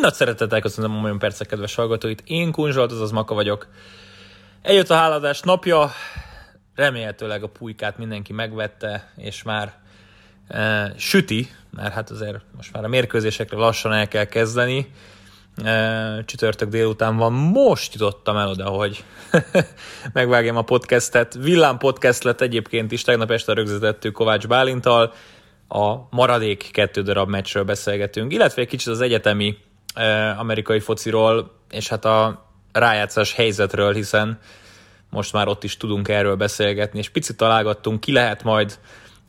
Nagy szeretettel köszönöm a olyan percek kedves hallgatóit. Én Kunzsolt, azaz Maka vagyok. Eljött a háladás napja, remélhetőleg a pulykát mindenki megvette, és már e, süti, mert hát azért most már a mérkőzésekre lassan el kell kezdeni. E, csütörtök délután van, most jutottam el oda, hogy megvágjam a podcastet. Villám podcast lett egyébként is, tegnap este rögzítettük Kovács Bálintal, a maradék kettő darab meccsről beszélgetünk, illetve egy kicsit az egyetemi amerikai fociról, és hát a rájátszás helyzetről, hiszen most már ott is tudunk erről beszélgetni, és picit találgattunk, ki lehet majd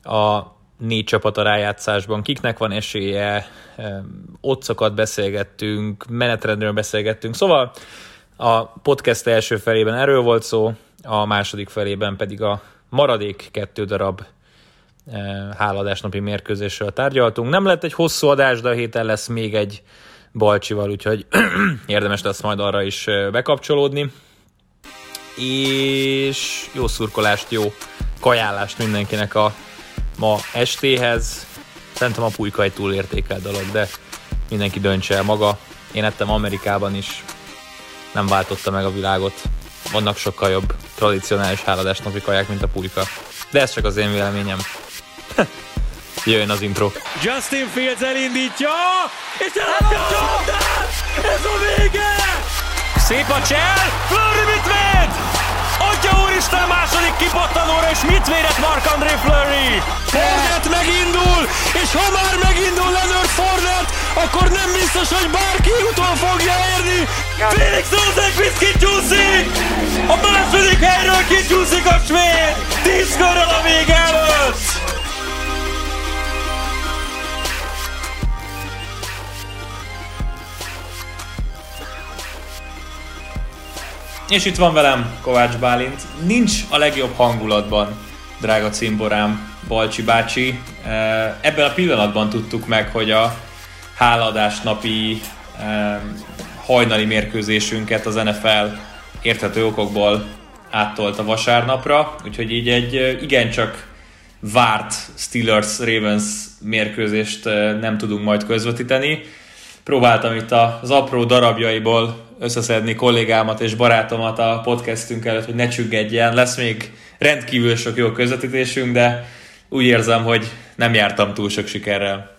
a négy csapat a rájátszásban, kiknek van esélye, eh, otcokat beszélgettünk, menetrendről beszélgettünk, szóval a podcast első felében erről volt szó, a második felében pedig a maradék kettő darab háladásnapi mérkőzésről tárgyaltunk. Nem lett egy hosszú adás, de a héten lesz még egy Balcsival, úgyhogy érdemes lesz majd arra is bekapcsolódni. És jó szurkolást, jó kajálást mindenkinek a ma estéhez. Szerintem a pulyka egy túlértékelt dolog, de mindenki döntse el maga. Én ettem Amerikában is, nem váltotta meg a világot. Vannak sokkal jobb tradicionális háladásnapi kaják, mint a pulyka. De ez csak az én véleményem. Jöjjön az intro. Justin Fields elindítja, és elakadja Ez a vége! Szép a csel, Flurry mit véd? Atya úristen második kipattanóra, és mit védett Mark-André Flurry? Fornet megindul, és ha már megindul Leonard Fornet, akkor nem biztos, hogy bárki utol fogja érni. Felix Rosenqvist kicsúszik! A második helyről kicsúszik a svéd! Tíz körrel a vége előtt! És itt van velem Kovács Bálint. Nincs a legjobb hangulatban, drága cimborám, Balcsi bácsi. Ebben a pillanatban tudtuk meg, hogy a háladás napi hajnali mérkőzésünket az NFL érthető okokból áttolt a vasárnapra, úgyhogy így egy igencsak várt Steelers-Ravens mérkőzést nem tudunk majd közvetíteni. Próbáltam itt az apró darabjaiból összeszedni kollégámat és barátomat a podcastünk előtt, hogy ne csüggedjen. Lesz még rendkívül sok jó közvetítésünk, de úgy érzem, hogy nem jártam túl sok sikerrel.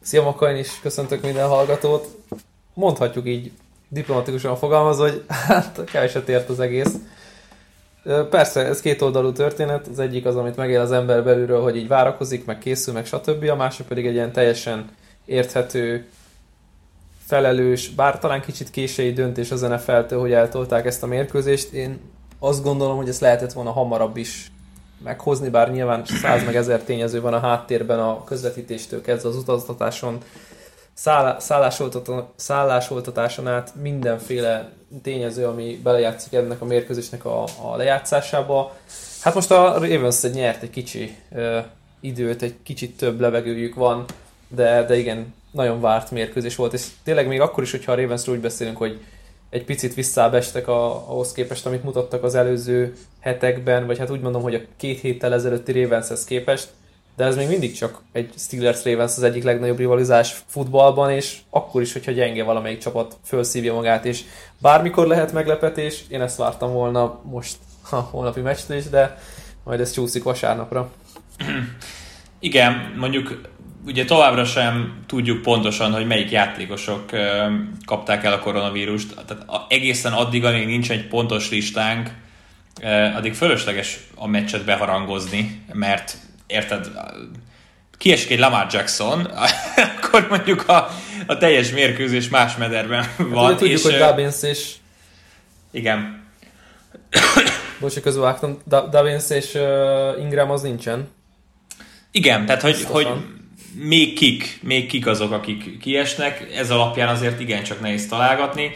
Szia Makain is, köszöntök minden hallgatót. Mondhatjuk így diplomatikusan fogalmazva, hogy hát keveset ért az egész. Persze, ez két oldalú történet. Az egyik az, amit megél az ember belülről, hogy így várakozik, meg készül, meg stb. A másik pedig egy ilyen teljesen érthető felelős, bár talán kicsit késői döntés az NFL-től, hogy eltolták ezt a mérkőzést. Én azt gondolom, hogy ezt lehetett volna hamarabb is meghozni, bár nyilván száz meg ezer tényező van a háttérben a közvetítéstől kezdve az utaztatáson, szállásoltatáson át mindenféle tényező, ami belejátszik ennek a mérkőzésnek a, a lejátszásába. Hát most a Ravens nyert egy kicsi ö, időt, egy kicsit több levegőjük van, de, de igen, nagyon várt mérkőzés volt, és tényleg még akkor is, hogyha a Ravensről úgy beszélünk, hogy egy picit visszábestek a, ahhoz képest, amit mutattak az előző hetekben, vagy hát úgy mondom, hogy a két héttel ezelőtti Ravenshez képest, de ez még mindig csak egy Steelers Ravens az egyik legnagyobb rivalizás futballban, és akkor is, hogyha gyenge valamelyik csapat fölszívja magát, és bármikor lehet meglepetés, én ezt vártam volna most a holnapi meccstől is, de majd ez csúszik vasárnapra. Igen, mondjuk ugye továbbra sem tudjuk pontosan, hogy melyik játékosok kapták el a koronavírust. Tehát egészen addig, amíg nincs egy pontos listánk, addig fölösleges a meccset beharangozni, mert érted, kiesik egy Lamar Jackson, akkor mondjuk a, a teljes mérkőzés más mederben hát van. Hát, tudjuk, és, hogy Dobbins és... Igen. Bocs, közvágtam, Dobbins és uh, Ingram az nincsen. Igen, tehát hogy, hogy még kik, még kik azok, akik kiesnek, ez alapján azért igencsak nehéz találgatni.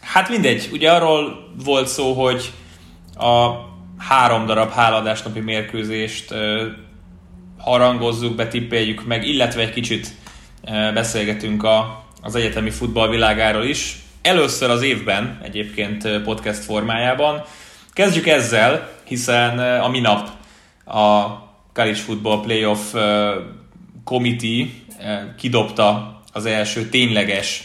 Hát mindegy, ugye arról volt szó, hogy a három darab háladásnapi mérkőzést harangozzuk, betippeljük meg, illetve egy kicsit beszélgetünk a, az egyetemi futball világáról is. Először az évben, egyébként podcast formájában. Kezdjük ezzel, hiszen a minap a College Football Playoff Committee kidobta az első tényleges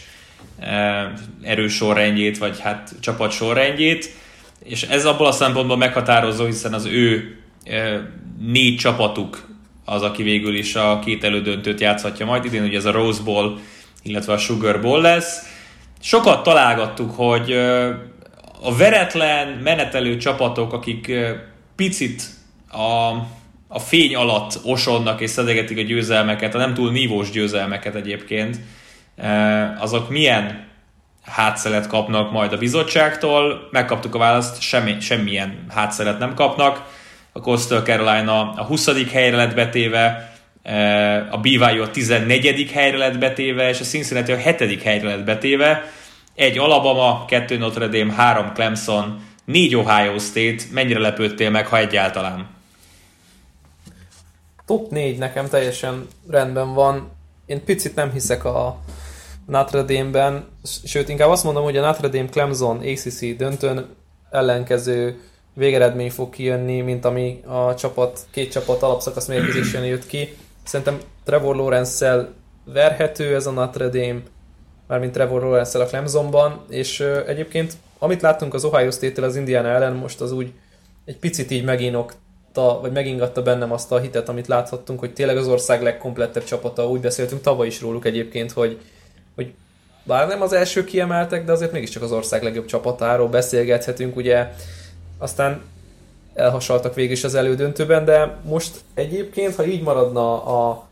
erős sorrendjét, vagy hát csapat sorrendjét, és ez abból a szempontból meghatározó, hiszen az ő négy csapatuk az, aki végül is a két elődöntőt játszhatja majd. Idén ugye ez a Rose Bowl, illetve a Sugar Bowl lesz. Sokat találgattuk, hogy a veretlen, menetelő csapatok, akik picit a, a fény alatt osonnak és szedegetik a győzelmeket, a nem túl nívós győzelmeket egyébként, azok milyen hátszelet kapnak majd a bizottságtól. Megkaptuk a választ, semmi, semmilyen hátszelet nem kapnak. A Coastal Carolina a 20. helyre lett betéve, a BYU a 14. helyre lett betéve, és a Cincinnati a 7. helyre lett betéve. Egy Alabama, kettő Notre Dame, három Clemson, négy Ohio State. Mennyire lepődtél meg, ha egyáltalán? Top 4 nekem teljesen rendben van. Én picit nem hiszek a Notre Dame-ben, sőt inkább azt mondom, hogy a Notre Dame Clemson ACC döntőn ellenkező végeredmény fog kijönni, mint ami a csapat, két csapat alapszakasz mérkőzésen jött ki. Szerintem Trevor Lawrence-szel verhető ez a Notre Dame, mármint Trevor lawrence a Clemsonban, és egyébként amit láttunk az Ohio State-tel az Indiana ellen, most az úgy egy picit így meginokta, vagy megingatta bennem azt a hitet, amit láthattunk, hogy tényleg az ország legkomplettebb csapata, úgy beszéltünk tavaly is róluk egyébként, hogy, hogy bár nem az első kiemeltek, de azért mégiscsak az ország legjobb csapatáról beszélgethetünk, ugye aztán elhasaltak végig is az elődöntőben, de most egyébként, ha így maradna a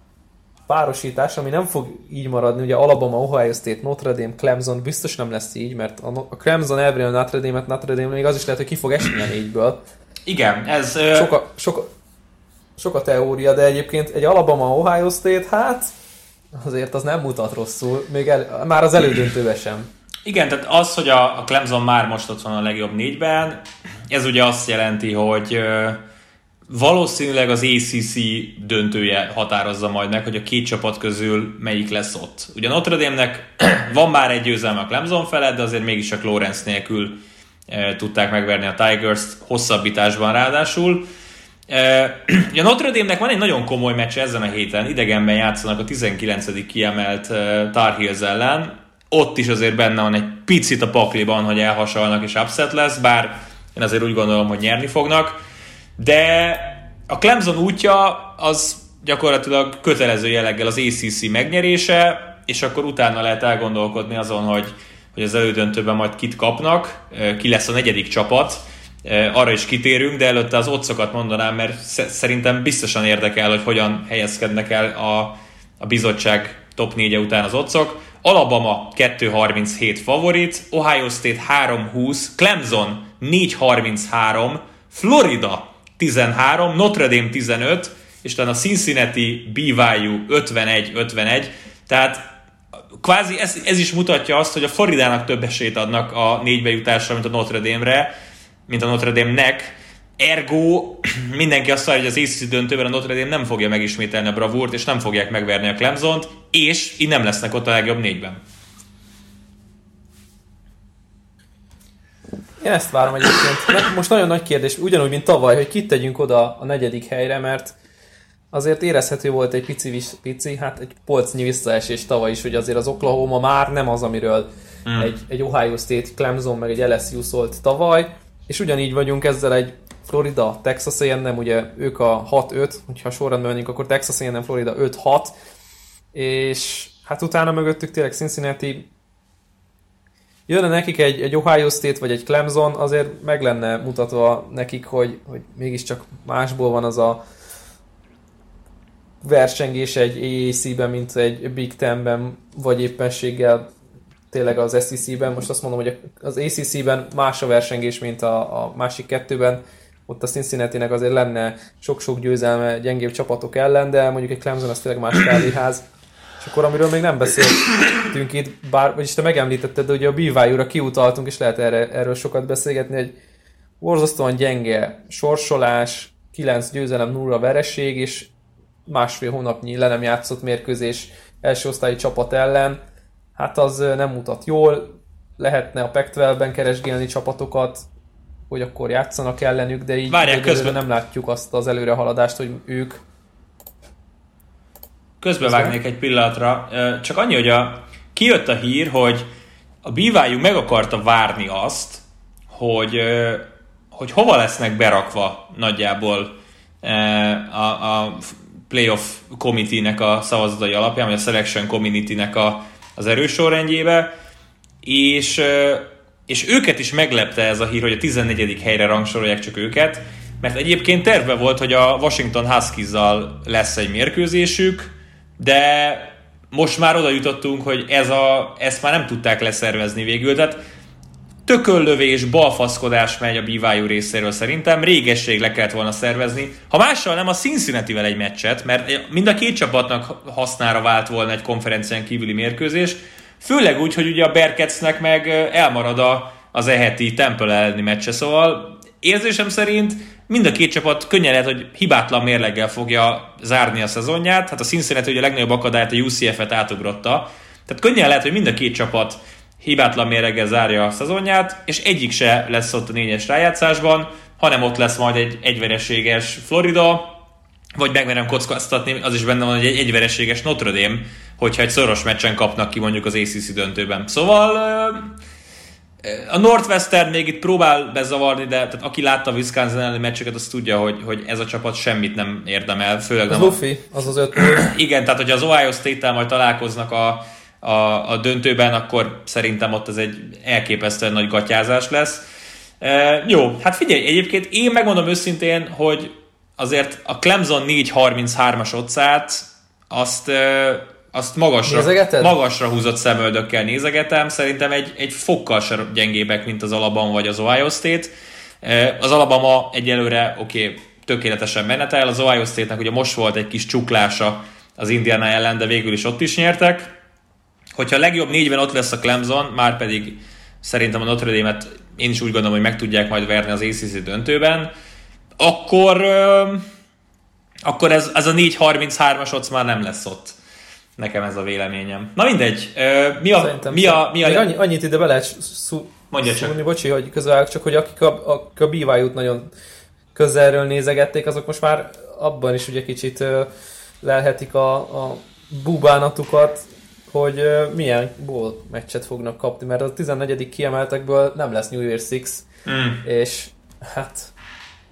párosítás, ami nem fog így maradni, ugye Alabama, Ohio State, Notre Dame, Clemson biztos nem lesz így, mert a Clemson elveri a Notre Dame-et, Notre Dame még az is lehet, hogy ki fog esni a négyből. Igen, ez... Sok a, sok, a, sok a teória, de egyébként egy Alabama, Ohio State, hát azért az nem mutat rosszul, még el, már az elődöntőben sem. Igen, tehát az, hogy a, a Clemson már most ott van a legjobb négyben, ez ugye azt jelenti, hogy valószínűleg az ACC döntője határozza majd meg, hogy a két csapat közül melyik lesz ott. Ugye Notre Dame-nek van már egy győzelme a Clemson felett, de azért mégis a Lawrence nélkül tudták megverni a Tigers-t hosszabbításban ráadásul. Ugye Notre Dame-nek van egy nagyon komoly meccs ezen a héten, idegenben játszanak a 19. kiemelt Tar Heels ellen, ott is azért benne van egy picit a pakliban, hogy elhasalnak és upset lesz, bár én azért úgy gondolom, hogy nyerni fognak. De a Clemson útja az gyakorlatilag kötelező jelleggel az ACC megnyerése, és akkor utána lehet elgondolkodni azon, hogy, hogy az elődöntőben majd kit kapnak, ki lesz a negyedik csapat, arra is kitérünk, de előtte az otcokat mondanám, mert szerintem biztosan érdekel, hogy hogyan helyezkednek el a, a bizottság top 4 után az otcok. Alabama 2.37 favorit, Ohio State 3.20, Clemson 4.33, Florida 13, Notre Dame 15, és talán a Cincinnati BYU 51-51, tehát kvázi ez, ez is mutatja azt, hogy a Floridának több esélyt adnak a négybe jutásra, mint a Notre Dame-re, mint a Notre Dame-nek, Ergo mindenki azt várja, hogy az ACC döntőben a Notre Dame nem fogja megismételni a bravúrt, és nem fogják megverni a Clemson-t, és így nem lesznek ott a legjobb négyben. Én ezt várom egyébként. Most nagyon nagy kérdés, ugyanúgy, mint tavaly, hogy kit tegyünk oda a negyedik helyre, mert azért érezhető volt egy pici, pici hát egy polcnyi visszaesés tavaly is, hogy azért az Oklahoma már nem az, amiről mm. egy, egy Ohio State, Clemson, meg egy LSU szólt tavaly, és ugyanígy vagyunk ezzel egy Florida, Texas A&M, ugye ők a 6-5, hogyha sorrendben menjünk, akkor Texas A&M, Florida 5-6, és hát utána mögöttük tényleg Cincinnati. Jönne nekik egy, egy Ohio State vagy egy Clemson, azért meg lenne mutatva nekik, hogy, hogy mégiscsak másból van az a versengés egy AAC-ben, mint egy Big Ten-ben, vagy éppenséggel tényleg az SEC-ben. Most azt mondom, hogy az ACC-ben más a versengés, mint a, a másik kettőben. Ott a Cincinnati-nek azért lenne sok-sok győzelme gyengébb csapatok ellen, de mondjuk egy Clemson az tényleg más kávéház. És akkor amiről még nem beszéltünk itt, bár, vagyis te megemlítetted, ugye a BYU-ra kiutaltunk, és lehet erre, erről sokat beszélgetni, egy borzasztóan gyenge sorsolás, 9 győzelem, 0 vereség, és másfél hónapnyi le nem játszott mérkőzés első osztályi csapat ellen, hát az nem mutat jól, lehetne a pac ben keresgélni csapatokat, hogy akkor játszanak ellenük, de így Várják, közben... nem látjuk azt az előrehaladást, hogy ők közbevágnék egy pillanatra. Csak annyi, hogy a, kijött a hír, hogy a BYU meg akarta várni azt, hogy, hogy hova lesznek berakva nagyjából a, a playoff committee-nek a szavazatai alapján, vagy a selection committee-nek a, az erősorrendjébe, és, és őket is meglepte ez a hír, hogy a 14. helyre rangsorolják csak őket, mert egyébként terve volt, hogy a Washington huskies lesz egy mérkőzésük, de most már oda jutottunk, hogy ez a, ezt már nem tudták leszervezni végül, tehát tököllövés, balfaszkodás megy a BYU részéről szerintem, régesség le kellett volna szervezni. Ha mással nem, a cincinnati egy meccset, mert mind a két csapatnak hasznára vált volna egy konferencián kívüli mérkőzés, főleg úgy, hogy ugye a Berketsnek meg elmarad a, az eheti Temple elleni meccse, szóval érzésem szerint mind a két csapat könnyen lehet, hogy hibátlan mérleggel fogja zárni a szezonját. Hát a Cincinnati ugye a legnagyobb akadályt, a UCF-et átugrotta. Tehát könnyen lehet, hogy mind a két csapat hibátlan mérleggel zárja a szezonját, és egyik se lesz ott a négyes rájátszásban, hanem ott lesz majd egy egyvereséges Florida, vagy megmerem kockáztatni, az is benne van, hogy egy egyvereséges Notre Dame, hogyha egy szoros meccsen kapnak ki mondjuk az ACC döntőben. Szóval a Northwestern még itt próbál bezavarni, de tehát aki látta a Wisconsin elleni meccseket, az tudja, hogy, hogy ez a csapat semmit nem érdemel. Főleg az nem Luffy, az az öt Igen, tehát hogyha az Ohio State-tel majd találkoznak a, a, a döntőben, akkor szerintem ott ez egy elképesztően nagy gatyázás lesz. E, jó, hát figyelj, egyébként én megmondom őszintén, hogy azért a Clemson 4.33-as otcát azt azt magasra, magasra húzott szemöldökkel nézegetem. Szerintem egy, egy fokkal sem gyengébek, mint az Alabama vagy az Ohio State. Az Alabama egyelőre, oké, okay, tökéletesen menetel, az Ohio State-nek ugye most volt egy kis csuklása az Indiana ellen, de végül is ott is nyertek. Hogyha a legjobb négyben ott lesz a Clemson, már pedig szerintem a Notre Dame-et én is úgy gondolom, hogy meg tudják majd verni az ACC döntőben, akkor, akkor ez, ez a 4.33-as ott már nem lesz ott. Nekem ez a véleményem. Na mindegy, mi a... Szerintem mi a, mi a... Még annyi, annyit ide be lehet szú, Mondja csak. Szúrni, bocsi, hogy közel, csak hogy akik a, a, a BYU-t nagyon közelről nézegették, azok most már abban is ugye kicsit lelhetik a, a búbánatukat, hogy milyen bowl meccset fognak kapni, mert a 14. kiemeltekből nem lesz New Year Six, mm. és hát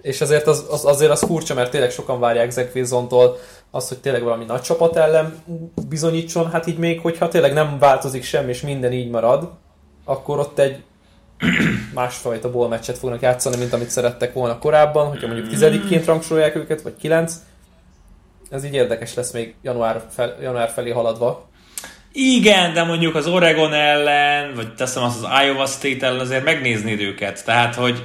és azért az, az, azért az furcsa, mert tényleg sokan várják Zach Wilson-tól az, hogy tényleg valami nagy csapat ellen bizonyítson, hát így még, hogyha tényleg nem változik semmi, és minden így marad, akkor ott egy másfajta bowl meccset fognak játszani, mint amit szerettek volna korábban, hogyha mondjuk tizedikként rangsorolják őket, vagy kilenc. Ez így érdekes lesz még január, fel, január felé haladva. Igen, de mondjuk az Oregon ellen, vagy teszem azt az Iowa State ellen azért megnézni őket. Tehát, hogy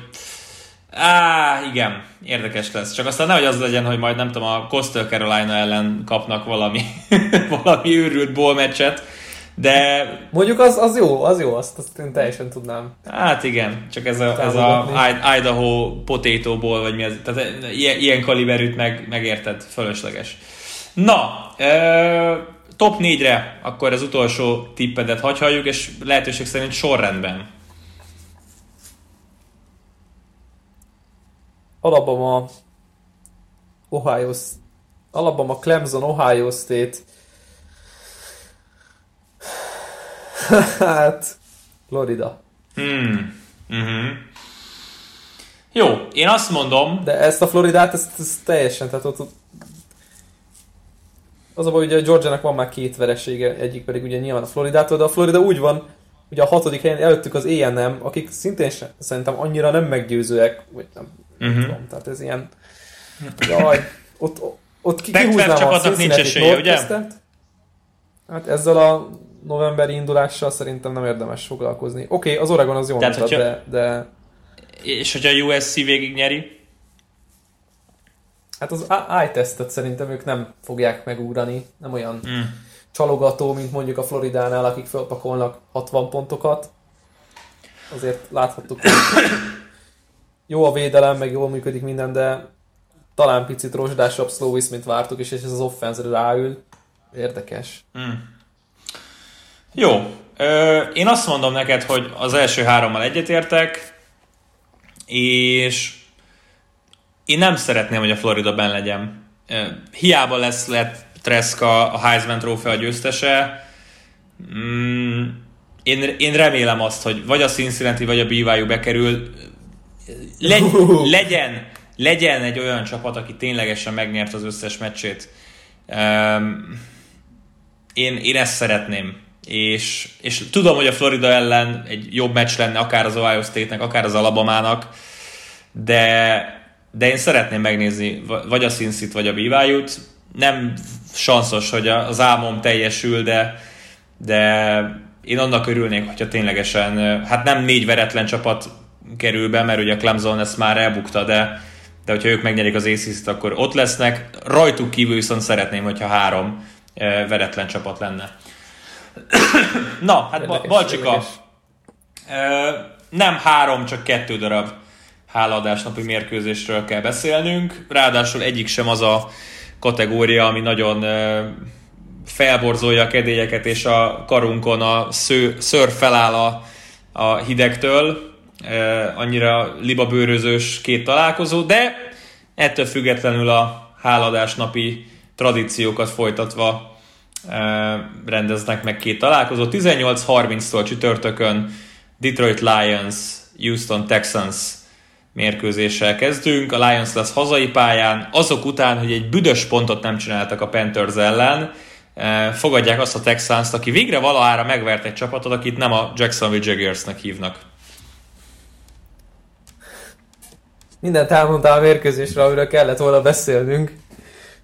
Á, igen, érdekes lesz. Csak aztán nehogy az legyen, hogy majd nem tudom, a Coastal Carolina ellen kapnak valami, valami őrült bowl meccset, de... Mondjuk az, az jó, az jó, azt, azt én teljesen tudnám. Hát igen, csak ez a, ez a Idaho Potato Bowl, vagy mi az, tehát ilyen, ilyen kaliberűt meg, megérted, fölösleges. Na, ö, top 4-re akkor az utolsó tippedet hagyhatjuk, és lehetőség szerint sorrendben. Alabama, Ohio, Alabama, Clemson, Ohio State, hát, Florida. Hmm. Mm-hmm. Jó, én azt mondom... De ezt a Floridát, ezt, ezt teljesen, tehát ott, ott az a baj, hogy a Georgia-nak van már két veresége, egyik pedig ugye nyilván a Floridától, de a Florida úgy van, ugye a hatodik helyen előttük az ENM, akik szintén sem, szerintem annyira nem meggyőzőek, vagy nem, Uh-huh. Tudom, tehát ez ilyen... Jaj, ott, ott ki, kihúznám a Cincinnati ugye? Hát ezzel a novemberi indulással szerintem nem érdemes foglalkozni. Oké, okay, az Oregon az jó mutat, hogyha... de, de... És hogyha a USC végig nyeri? Hát az i-tesztet szerintem ők nem fogják megugrani. Nem olyan mm. csalogató, mint mondjuk a Floridánál, akik fölpakolnak 60 pontokat. Azért láthattuk, hogy jó a védelem, meg jól működik minden, de talán picit rozsdásabb Slovis, mint vártuk, és ez az offense ráül. Érdekes. Mm. Jó. Ö, én azt mondom neked, hogy az első hárommal egyetértek, és én nem szeretném, hogy a Florida ben legyen. Hiába lesz, lehet Treska a Heisman trófea győztese. Mm, én, én remélem azt, hogy vagy a Cincinnati, vagy a BYU bekerül. Le, legyen, legyen egy olyan csapat, aki ténylegesen megnyert az összes meccsét. Um, én, én ezt szeretném. És, és tudom, hogy a Florida ellen egy jobb meccs lenne, akár az Ohio State-nek, akár az Alabamának, de, de én szeretném megnézni vagy a Cincy-t, vagy a BYU-t. Nem sanszos, hogy az álmom teljesül, de, de én annak örülnék, hogyha ténylegesen, hát nem négy veretlen csapat kerül be, mert ugye a Clemson ezt már elbukta, de, de hogyha ők megnyerik az aces akkor ott lesznek. Rajtuk kívül viszont szeretném, hogyha három veretlen csapat lenne. Na, hát érdekes, Balcsika, érdekes. Nem három, csak kettő darab hálaadásnapi mérkőzésről kell beszélnünk. Ráadásul egyik sem az a kategória, ami nagyon felborzolja a kedélyeket, és a karunkon a sző, ször feláll a, a hidegtől, annyira libabőrözős két találkozó, de ettől függetlenül a háladás napi tradíciókat folytatva rendeznek meg két találkozó. 18-30-tól csütörtökön Detroit Lions, Houston Texans mérkőzéssel kezdünk. A Lions lesz hazai pályán, azok után, hogy egy büdös pontot nem csináltak a Panthers ellen, Eh, fogadják azt a Texans-t, aki végre valahára megvert egy csapatot, akit nem a Jacksonville Jaguarsnek hívnak. Mindent elmondtál a mérkőzésre, amiről kellett volna beszélnünk.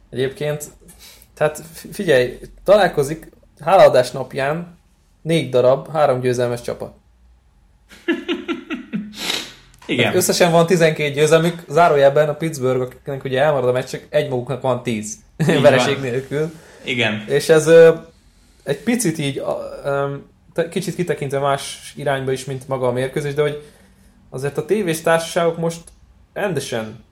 Egyébként, tehát figyelj, találkozik hálaadás napján négy darab, három győzelmes csapat. Igen. Tehát összesen van 12 győzelmük, zárójelben a Pittsburgh, akiknek ugye elmarad a meccsek, egy maguknak van 10 vereség nélkül. Igen. És ez egy picit így, kicsit kitekintve más irányba is, mint maga a mérkőzés, de hogy azért a tévés társaságok most rendesen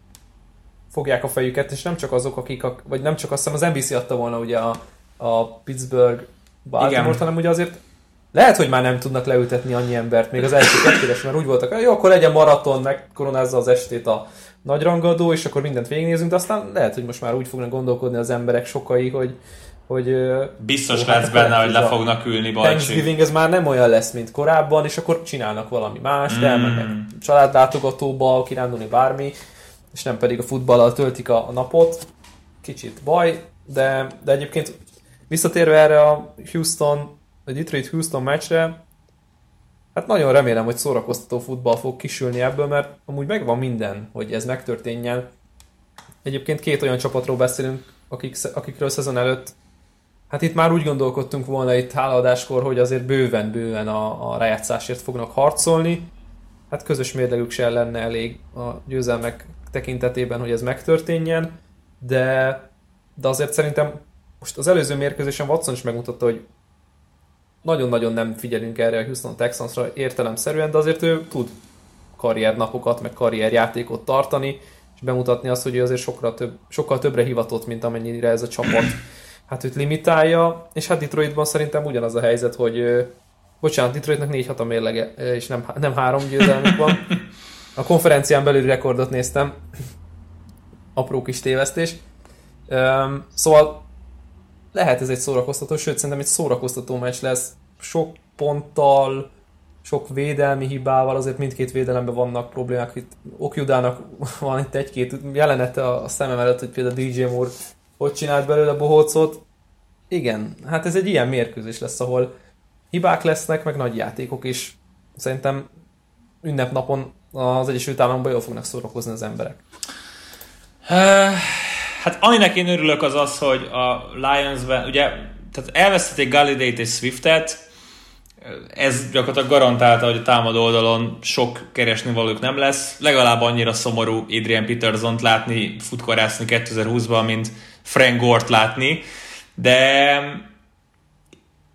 fogják a fejüket, és nem csak azok, akik, a, vagy nem csak azt hiszem az NBC adta volna ugye a, a Pittsburgh Baltimore, hanem ugye azért lehet, hogy már nem tudnak leültetni annyi embert, még az első kettőres, mert úgy voltak, jó, akkor legyen maraton, megkoronázza az estét a nagy rangadó, és akkor mindent végignézünk, de aztán lehet, hogy most már úgy fognak gondolkodni az emberek sokai, hogy hogy Biztos lesz hát, benne, hogy le fognak ülni Balcsi. Thanksgiving ez már nem olyan lesz, mint korábban, és akkor csinálnak valami más, mm. elmennek családlátogatóba, kirándulni bármi, és nem pedig a futballal töltik a, a napot. Kicsit baj, de, de egyébként visszatérve erre a Houston, a Detroit-Houston meccsre, hát nagyon remélem, hogy szórakoztató futball fog kisülni ebből, mert amúgy megvan minden, hogy ez megtörténjen. Egyébként két olyan csapatról beszélünk, akik, akikről szezon előtt Hát itt már úgy gondolkodtunk volna itt hálaadáskor, hogy azért bőven-bőven a, a rájátszásért fognak harcolni. Hát közös mérlegük se lenne elég a győzelmek tekintetében, hogy ez megtörténjen, de, de azért szerintem most az előző mérkőzésen Watson is megmutatta, hogy nagyon-nagyon nem figyelünk erre a Houston Texansra értelemszerűen, de azért ő tud karriernapokat, meg karrierjátékot tartani, és bemutatni azt, hogy ő azért sokkal, több, sokkal többre hivatott, mint amennyire ez a csapat hát őt limitálja, és hát Detroitban szerintem ugyanaz a helyzet, hogy bocsánat, Detroitnak 4 6 a mérlege, és nem, nem három győzelmük van. A konferencián belül rekordot néztem, apró kis tévesztés. Szóval lehet ez egy szórakoztató, sőt szerintem egy szórakoztató meccs lesz. Sok ponttal, sok védelmi hibával, azért mindkét védelemben vannak problémák. Itt Okjudának van itt egy-két jelenete a szemem előtt, hogy például DJ Moore hogy csinált belőle bohócot. Igen, hát ez egy ilyen mérkőzés lesz, ahol hibák lesznek, meg nagy játékok is. Szerintem ünnepnapon az Egyesült Államokban jól fognak szórakozni az emberek. Hát aminek én örülök az az, hogy a Lions-ben, ugye, tehát elvesztették Galidate és Swiftet, ez gyakorlatilag garantálta, hogy a támadó oldalon sok keresni valók nem lesz. Legalább annyira szomorú Adrian Peterson-t látni futkorászni 2020-ban, mint Frank Gort látni, de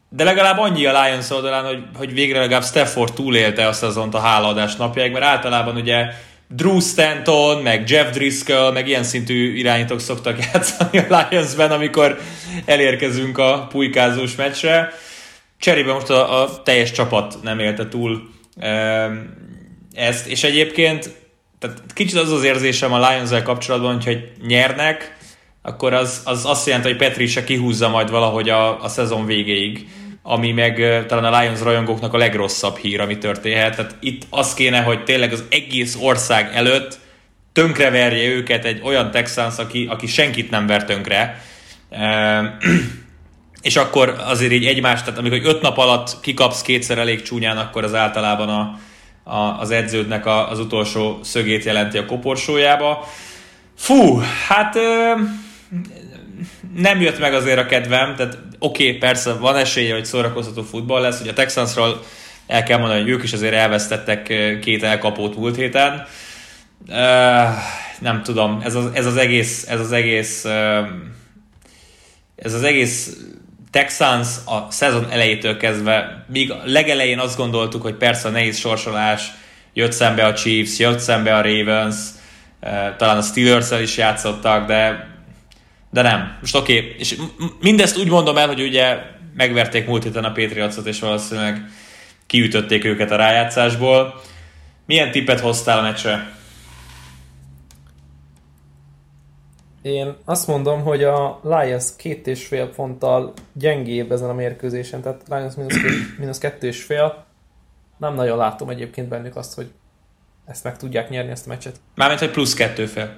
de legalább annyi a Lions oldalán, hogy, hogy végre legalább Stafford túlélte a szezont a hálaadás napjáig, mert általában ugye Drew Stanton, meg Jeff Driscoll, meg ilyen szintű irányítók szoktak játszani a Lionsben, amikor elérkezünk a pulykázós meccsre. Cserébe most a, a teljes csapat nem élte túl ezt, és egyébként tehát kicsit az az érzésem a lions kapcsolatban, hogy nyernek, akkor az, az azt jelenti, hogy Petri se kihúzza majd valahogy a, a szezon végéig, ami meg talán a Lions rajongóknak a legrosszabb hír, ami történhet. Tehát itt az kéne, hogy tényleg az egész ország előtt tönkreverje őket egy olyan Texans, aki, aki senkit nem ver tönkre. és akkor azért így egymást, tehát amikor öt nap alatt kikapsz kétszer elég csúnyán, akkor az általában a, a, az edződnek a, az utolsó szögét jelenti a koporsójába. Fú, hát nem jött meg azért a kedvem, tehát oké, okay, persze van esélye, hogy szórakoztató futball lesz, hogy a Texansról el kell mondani, hogy ők is azért elvesztettek két elkapót múlt héten. Uh, nem tudom, ez az, ez az egész, ez az egész, uh, ez az egész Texans a szezon elejétől kezdve, míg legelején azt gondoltuk, hogy persze a nehéz sorsolás, jött szembe a Chiefs, jött szembe a Ravens, uh, talán a steelers is játszottak, de de nem. Most oké, okay. és mindezt úgy mondom el, hogy ugye megverték múlt héten a Patriotsot, és valószínűleg kiütötték őket a rájátszásból. Milyen tippet hoztál a meccsre? Én azt mondom, hogy a Lions két és fél ponttal gyengébb ezen a mérkőzésen, tehát Lions mínusz, két, mínusz kettő és fél. Nem nagyon látom egyébként bennük azt, hogy ezt meg tudják nyerni, ezt a meccset. Mármint, hogy plusz kettő fél.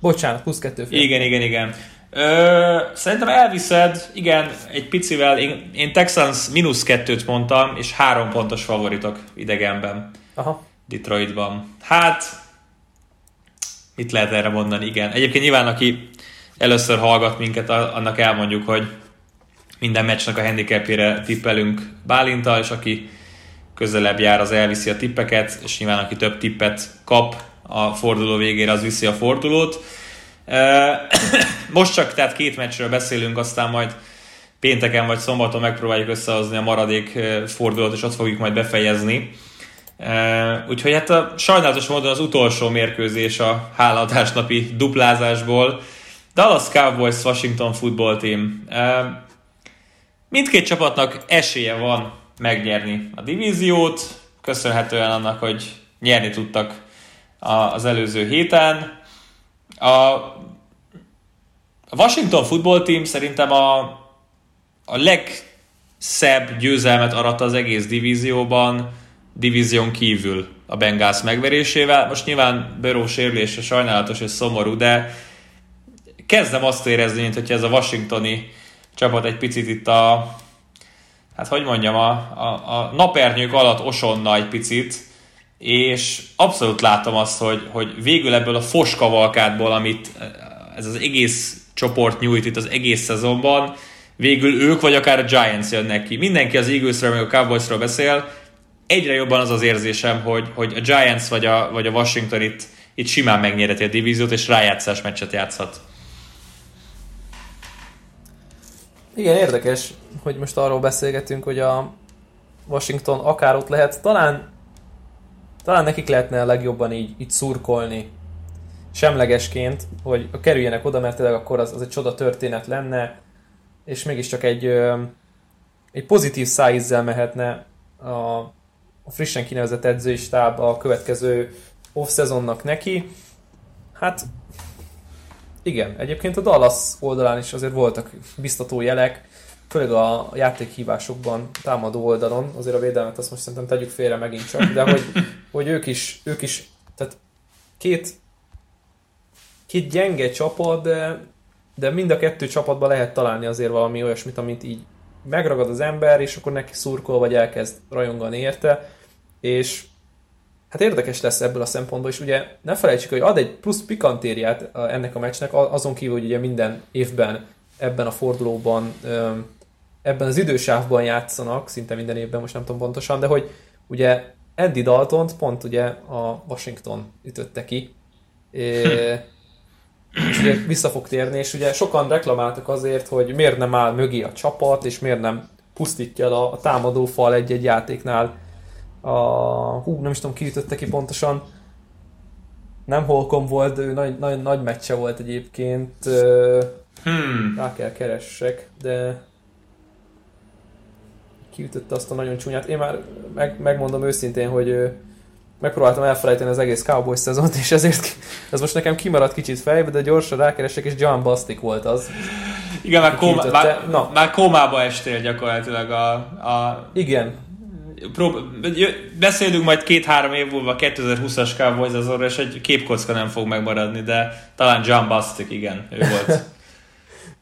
Bocsánat, plusz kettő fél. Igen, igen, igen. Ö, szerintem elviszed, igen, egy picivel, én, én Texans mínusz kettőt mondtam, és három pontos favoritok idegenben. Aha. Detroitban. Hát, mit lehet erre mondani? Igen. Egyébként nyilván, aki először hallgat minket, annak elmondjuk, hogy minden meccsnek a handicapjére tippelünk Bálintal, és aki közelebb jár, az elviszi a tippeket, és nyilván aki több tippet kap, a forduló végére, az viszi a fordulót. Most csak tehát két meccsről beszélünk, aztán majd pénteken vagy szombaton megpróbáljuk összehozni a maradék fordulót, és ott fogjuk majd befejezni. Úgyhogy hát a sajnálatos módon az utolsó mérkőzés a háladás napi duplázásból. Dallas Cowboys Washington Football Team. Mindkét csapatnak esélye van megnyerni a divíziót, köszönhetően annak, hogy nyerni tudtak az előző héten. A Washington Football Team szerintem a, a legszebb győzelmet aratta az egész divízióban, divízión kívül a Bengals megverésével. Most nyilván Burrow sérülése sajnálatos és szomorú, de kezdem azt érezni, mint hogy ez a washingtoni csapat egy picit itt a hát hogy mondjam, a, a, a napernyők alatt osonna egy picit, és abszolút látom azt, hogy, hogy végül ebből a foskavalkádból, amit ez az egész csoport nyújt itt az egész szezonban, végül ők vagy akár a Giants jönnek ki. Mindenki az Eaglesről, meg a Cowboysról beszél, egyre jobban az az érzésem, hogy, hogy a Giants vagy a, vagy a Washington itt, itt simán megnyerheti a divíziót, és rájátszás meccset játszhat. Igen, érdekes, hogy most arról beszélgetünk, hogy a Washington akár ott lehet. Talán talán nekik lehetne a legjobban így, így szurkolni semlegesként, hogy kerüljenek oda, mert tényleg akkor az, az egy csoda történet lenne, és mégiscsak egy, egy pozitív szájízzel mehetne a, a frissen kinevezett edzői stáb a következő off-szezonnak neki. Hát igen, egyébként a Dallas oldalán is azért voltak biztató jelek, főleg a játékhívásokban, támadó oldalon, azért a védelmet azt most szerintem tegyük félre megint csak, de hogy, hogy ők is, ők is, tehát két, két gyenge csapat, de, de mind a kettő csapatban lehet találni azért valami olyasmit, amit így megragad az ember, és akkor neki szurkol, vagy elkezd rajongani érte, és hát érdekes lesz ebből a szempontból, és ugye ne felejtsük, hogy ad egy plusz pikantériát ennek a meccsnek, azon kívül, hogy ugye minden évben ebben a fordulóban ebben az idősávban játszanak, szinte minden évben, most nem tudom pontosan, de hogy ugye Andy dalton pont ugye a Washington ütötte ki, és ugye vissza fog térni, és ugye sokan reklamáltak azért, hogy miért nem áll mögé a csapat, és miért nem pusztítja el a, a támadó fal egy-egy játéknál. A, hú, nem is tudom, ki ütötte ki pontosan. Nem Holcomb volt, ő nagy, nagy, nagy meccse volt egyébként. Hmm. Rá kell keressek, de kiütötte azt a nagyon csúnyát. Én már meg, megmondom őszintén, hogy megpróbáltam elfelejteni az egész Cowboys szezont, és ezért Ez most nekem kimaradt kicsit fejbe, de gyorsan rákeresek, és John Bastik volt az. Igen, már, kóma, már, Na. már kómába estél gyakorlatilag a, a Igen, prób- beszélünk majd két-három év múlva 2020-as Cowboys azonra, és egy képkocka nem fog megmaradni, de talán John Bastik, igen, ő volt.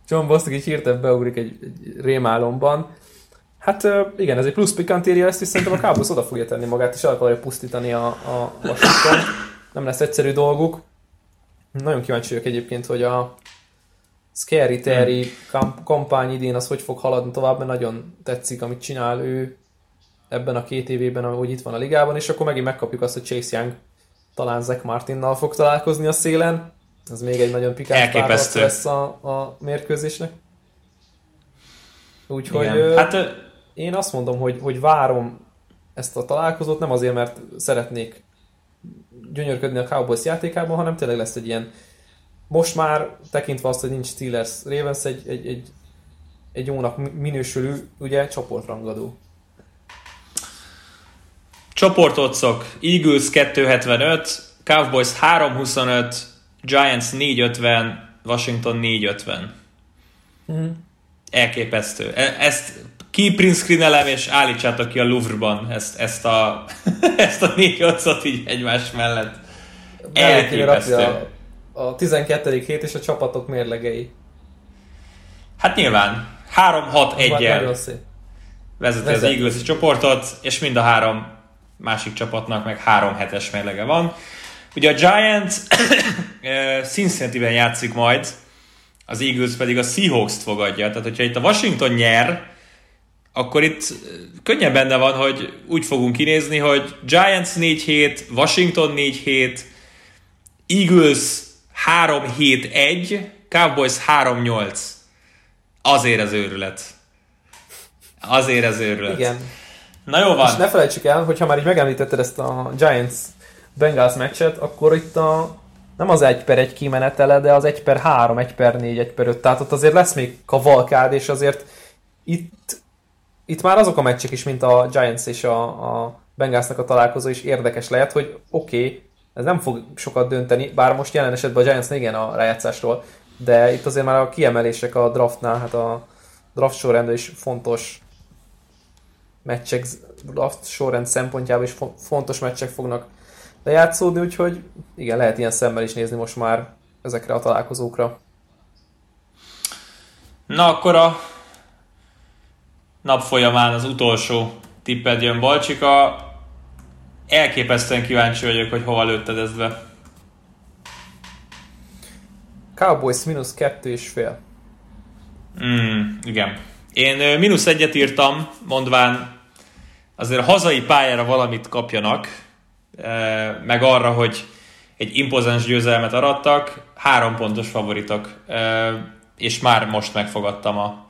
John Bostic így hirtelen beugrik egy, egy rémálomban. Hát igen, ez egy plusz pikantéria lesz, és szerintem a Cowboys oda fogja tenni magát, és el akarja pusztítani a, a Washington. Nem lesz egyszerű dolguk. Nagyon kíváncsi vagyok egyébként, hogy a Scary Terry kampány idén az hogy fog haladni tovább, mert nagyon tetszik, amit csinál ő ebben a két évében, ahogy itt van a ligában, és akkor megint megkapjuk azt, hogy Chase Young talán Zach Martinnal fog találkozni a szélen. Ez még egy nagyon pikáns lesz a, a mérkőzésnek. Úgyhogy ö, hát, én azt mondom, hogy, hogy várom ezt a találkozót, nem azért, mert szeretnék gyönyörködni a Cowboys játékában, hanem tényleg lesz egy ilyen most már tekintve azt, hogy nincs Steelers Ravens egy, egy, egy, egy jónak minősülő ugye csoportrangadó. Csoportocok Eagles 275, Cowboys 325, Giants 450, Washington 450. Mm. Elképesztő. E- ezt ki print és állítsátok ki a Louvre-ban ezt, ezt a, ezt a négy otcot így egymás mellett. Elképesztő. A, a 12. hét és a csapatok mérlegei. Hát nyilván. 3-6-1-el vezeti az Eagles csoportot, és mind a három másik csapatnak meg 3 hetes mérlege van. Ugye a Giants Cincinnati-ben játszik majd, az Eagles pedig a Seahawks-t fogadja. Tehát, hogyha itt a Washington nyer, akkor itt könnyen benne van, hogy úgy fogunk kinézni, hogy Giants 4 hét, Washington 4 hét, Eagles 3 hét 1, Cowboys 3 8. Azért az őrület. Azért az őrület. Igen. Na jó van. És ne felejtsük el, hogyha már így megemlítetted ezt a Giants Bengals meccset, akkor itt a nem az 1 per 1 kimenetele, de az 1 per 3, 1 per 4, 1 per 5, tehát ott azért lesz még kavalkád, és azért itt, itt már azok a meccsek is, mint a Giants és a, a Bengalsnak a találkozó is érdekes lehet, hogy oké, okay, ez nem fog sokat dönteni, bár most jelen esetben a Giants igen a rájátszásról, de itt azért már a kiemelések a draftnál, hát a draft sorrendben is fontos meccsek, draft sorrend szempontjából is fontos meccsek fognak lejátszódni, úgyhogy igen, lehet ilyen szemmel is nézni most már ezekre a találkozókra. Na akkor a nap folyamán az utolsó tipped jön Balcsika. Elképesztően kíváncsi vagyok, hogy hova lőtted ezt be. Cowboys mínusz kettő és fél. Mm, igen. Én mínusz egyet írtam, mondván azért a hazai pályára valamit kapjanak, meg arra, hogy egy impozáns győzelmet arattak, három pontos favoritok, és már most megfogadtam a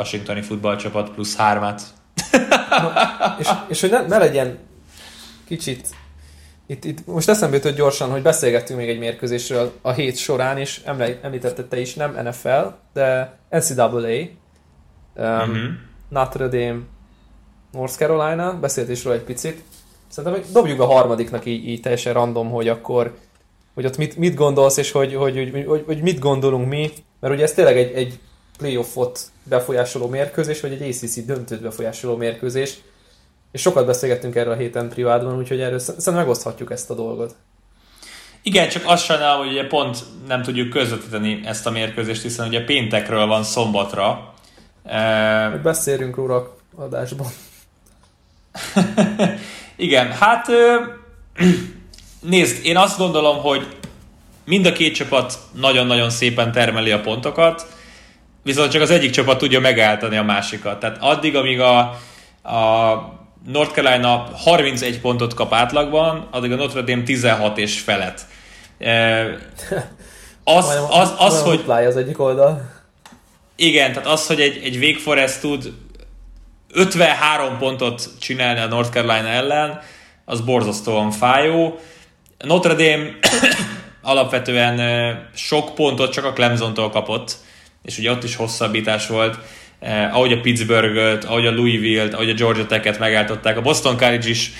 washingtoni futballcsapat plusz hármat. És, és hogy ne, ne legyen kicsit itt, itt most eszembe jutott gyorsan, hogy beszélgettünk még egy mérkőzésről a hét során, és említette te is, nem NFL, de NCAA, um, uh-huh. Notre Dame, North Carolina, beszélt is róla egy picit, Szerintem hogy dobjuk a harmadiknak így, így teljesen random, hogy akkor hogy ott mit, mit gondolsz, és hogy, hogy, hogy, hogy, hogy mit gondolunk mi, mert ugye ez tényleg egy, egy playoffot befolyásoló mérkőzés, vagy egy ACC döntőt befolyásoló mérkőzés, és sokat beszélgettünk erről a héten privátban, úgyhogy erről szerintem megoszthatjuk ezt a dolgot. Igen, csak azt sajnálom, hogy ugye pont nem tudjuk közvetíteni ezt a mérkőzést, hiszen ugye péntekről van szombatra. Beszélünk róla adásban. Igen, hát nézd, én azt gondolom, hogy mind a két csapat nagyon-nagyon szépen termeli a pontokat, viszont csak az egyik csapat tudja megállítani a másikat. Tehát addig, amíg a, a North Carolina 31 pontot kap átlagban, addig a Notre Dame 16 és felett. Az, az, az, az hogy... az egyik oldal. Igen, tehát az, hogy egy, egy Wake Forest tud 53 pontot csinálni a North Carolina ellen, az borzasztóan fájó. Notre Dame alapvetően sok pontot csak a Clemson-tól kapott, és ugye ott is hosszabbítás volt, eh, ahogy a Pittsburgh-öt, ahogy a Louisville-t, ahogy a Georgia Tech-et megálltották, a Boston College is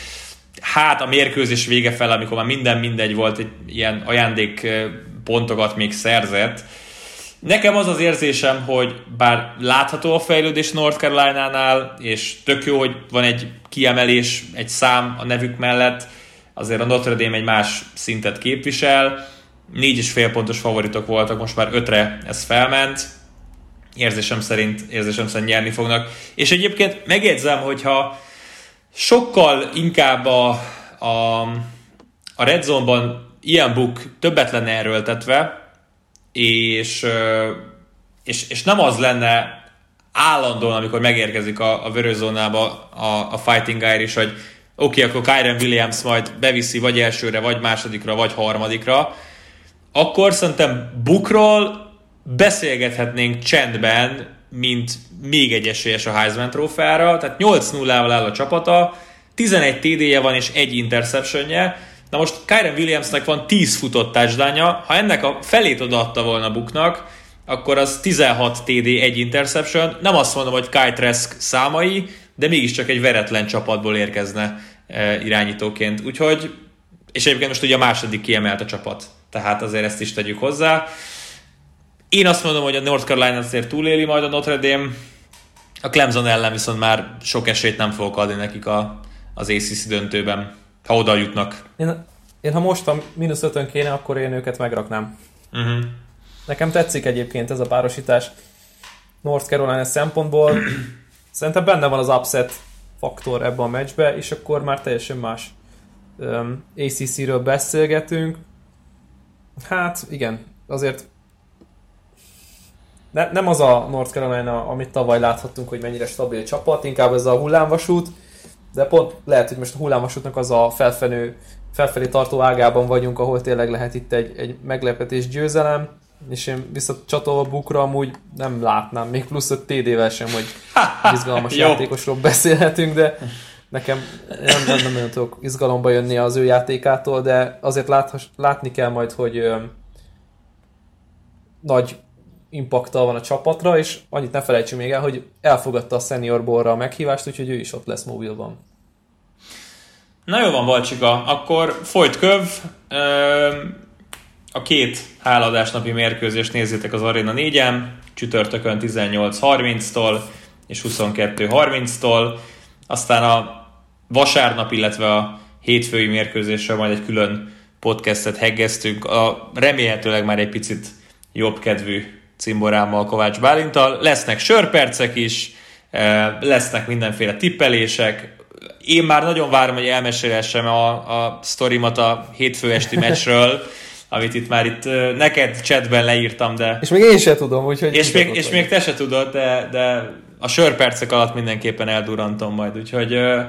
hát a mérkőzés vége fel, amikor már minden mindegy volt, egy ilyen ajándék pontokat még szerzett. Nekem az az érzésem, hogy bár látható a fejlődés North Carolina-nál, és tök jó, hogy van egy kiemelés, egy szám a nevük mellett, azért a Notre Dame egy más szintet képvisel, négy és fél pontos favoritok voltak, most már ötre ez felment, érzésem szerint, érzésem szerint nyerni fognak. És egyébként megjegyzem, hogyha sokkal inkább a, a, a Red Zone-ban ilyen book többet lenne erőltetve, és, és, és nem az lenne állandóan, amikor megérkezik a, a vöröszónába a, a Fighting Irish, hogy oké, okay, akkor Kyron Williams majd beviszi vagy elsőre, vagy másodikra, vagy harmadikra, akkor szerintem Bukról beszélgethetnénk csendben, mint még egy esélyes a Heisman trófeára, tehát 8-0-val áll a csapata, 11 TD-je van és egy interceptionje, na most Kyron Williamsnek van 10 futott touchdownja, ha ennek a felét odaadta volna Buknak, akkor az 16 TD, egy interception, nem azt mondom, hogy Kai Trask számai, de mégiscsak egy veretlen csapatból érkezne e, irányítóként, úgyhogy és egyébként most ugye a második kiemelt a csapat, tehát azért ezt is tegyük hozzá. Én azt mondom, hogy a North Carolina azért túléli majd a Notre Dame, a Clemson ellen viszont már sok esélyt nem fogok adni nekik a, az ACC döntőben, ha oda jutnak. Én, én ha most a mínusz ötön kéne, akkor én őket megraknám. Uh-huh. Nekem tetszik egyébként ez a párosítás North Carolina szempontból. Szerintem benne van az upset faktor ebben a meccsbe, és akkor már teljesen más um, ACC-ről beszélgetünk. Hát igen, azért ne, nem az a North Carolina, amit tavaly láthattunk, hogy mennyire stabil csapat, inkább ez a hullámvasút, de pont lehet, hogy most a hullámvasútnak az a felfenő, felfelé tartó ágában vagyunk, ahol tényleg lehet itt egy, egy meglepetés győzelem, és én visszacsatolva bukra amúgy nem látnám, még plusz 5 TD-vel sem, hogy izgalmas játékosról beszélhetünk, de nekem nem, nem, nem nagyon tudok izgalomba jönni az ő játékától, de azért láthass, látni kell majd, hogy ö, nagy impaktal van a csapatra, és annyit ne felejtsünk még el, hogy elfogadta a Senior Borra a meghívást, úgyhogy ő is ott lesz mobilban. Na jó van, Balcsika, akkor folyt köv. A két háladásnapi mérkőzést nézzétek az Arena 4-en, csütörtökön 18.30-tól és 22.30-tól. Aztán a vasárnap, illetve a hétfői mérkőzésre majd egy külön podcastet heggeztünk. A remélhetőleg már egy picit jobb kedvű cimborámmal, Kovács Bálintal. Lesznek sörpercek is, eh, lesznek mindenféle tippelések. Én már nagyon várom, hogy elmesélhessem a, a sztorimat a hétfő esti meccsről, amit itt már itt eh, neked chatben leírtam, de... És még én se tudom, úgyhogy... És, még, és még te se tudod, de, de a sörpercek alatt mindenképpen eldurantom majd, úgyhogy uh,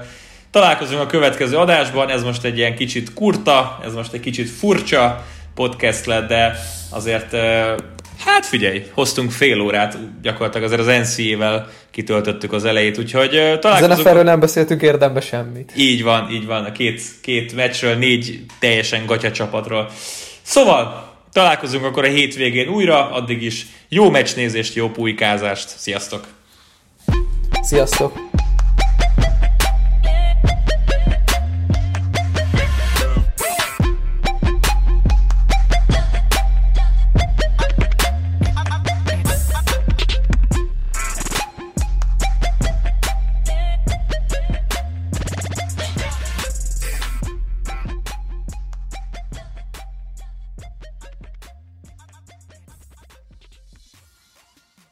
találkozunk a következő adásban, ez most egy ilyen kicsit kurta, ez most egy kicsit furcsa podcast lett, de azért Hát figyelj, hoztunk fél órát, gyakorlatilag azért az NCA-vel kitöltöttük az elejét, úgyhogy találkozunk. Zeneferről nem beszéltünk érdembe semmit. Így van, így van, a két, két meccsről, négy teljesen gatya csapatról. Szóval, találkozunk akkor a hétvégén újra, addig is jó meccsnézést, jó pulykázást, sziasztok! Sziasztok!